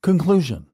Conclusion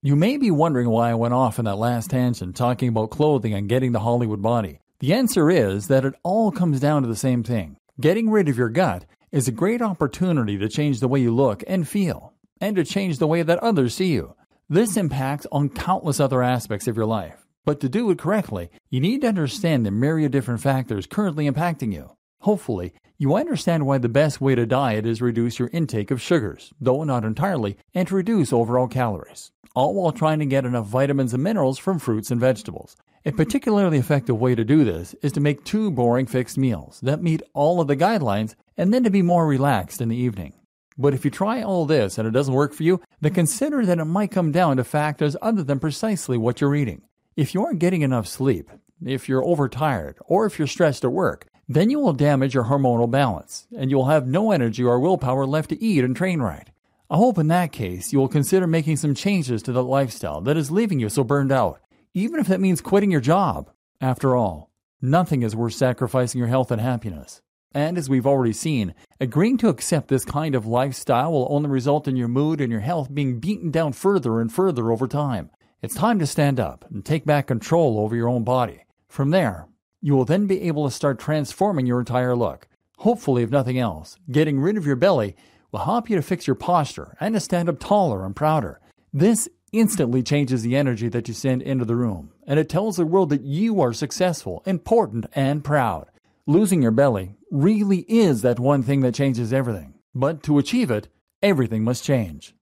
You may be wondering why I went off in that last tangent talking about clothing and getting the Hollywood body. The answer is that it all comes down to the same thing. Getting rid of your gut is a great opportunity to change the way you look and feel, and to change the way that others see you. This impacts on countless other aspects of your life. But to do it correctly, you need to understand the myriad different factors currently impacting you. Hopefully, you understand why the best way to diet is reduce your intake of sugars, though not entirely, and to reduce overall calories, all while trying to get enough vitamins and minerals from fruits and vegetables. A particularly effective way to do this is to make two boring fixed meals that meet all of the guidelines and then to be more relaxed in the evening. But if you try all this and it doesn't work for you, then consider that it might come down to factors other than precisely what you're eating. If you aren't getting enough sleep, if you're overtired, or if you're stressed at work, then you will damage your hormonal balance, and you will have no energy or willpower left to eat and train right. I hope in that case you will consider making some changes to the lifestyle that is leaving you so burned out, even if that means quitting your job. After all, nothing is worth sacrificing your health and happiness. And as we've already seen, agreeing to accept this kind of lifestyle will only result in your mood and your health being beaten down further and further over time. It's time to stand up and take back control over your own body. From there, you will then be able to start transforming your entire look. Hopefully, if nothing else, getting rid of your belly will help you to fix your posture and to stand up taller and prouder. This instantly changes the energy that you send into the room, and it tells the world that you are successful, important, and proud. Losing your belly really is that one thing that changes everything. But to achieve it, everything must change.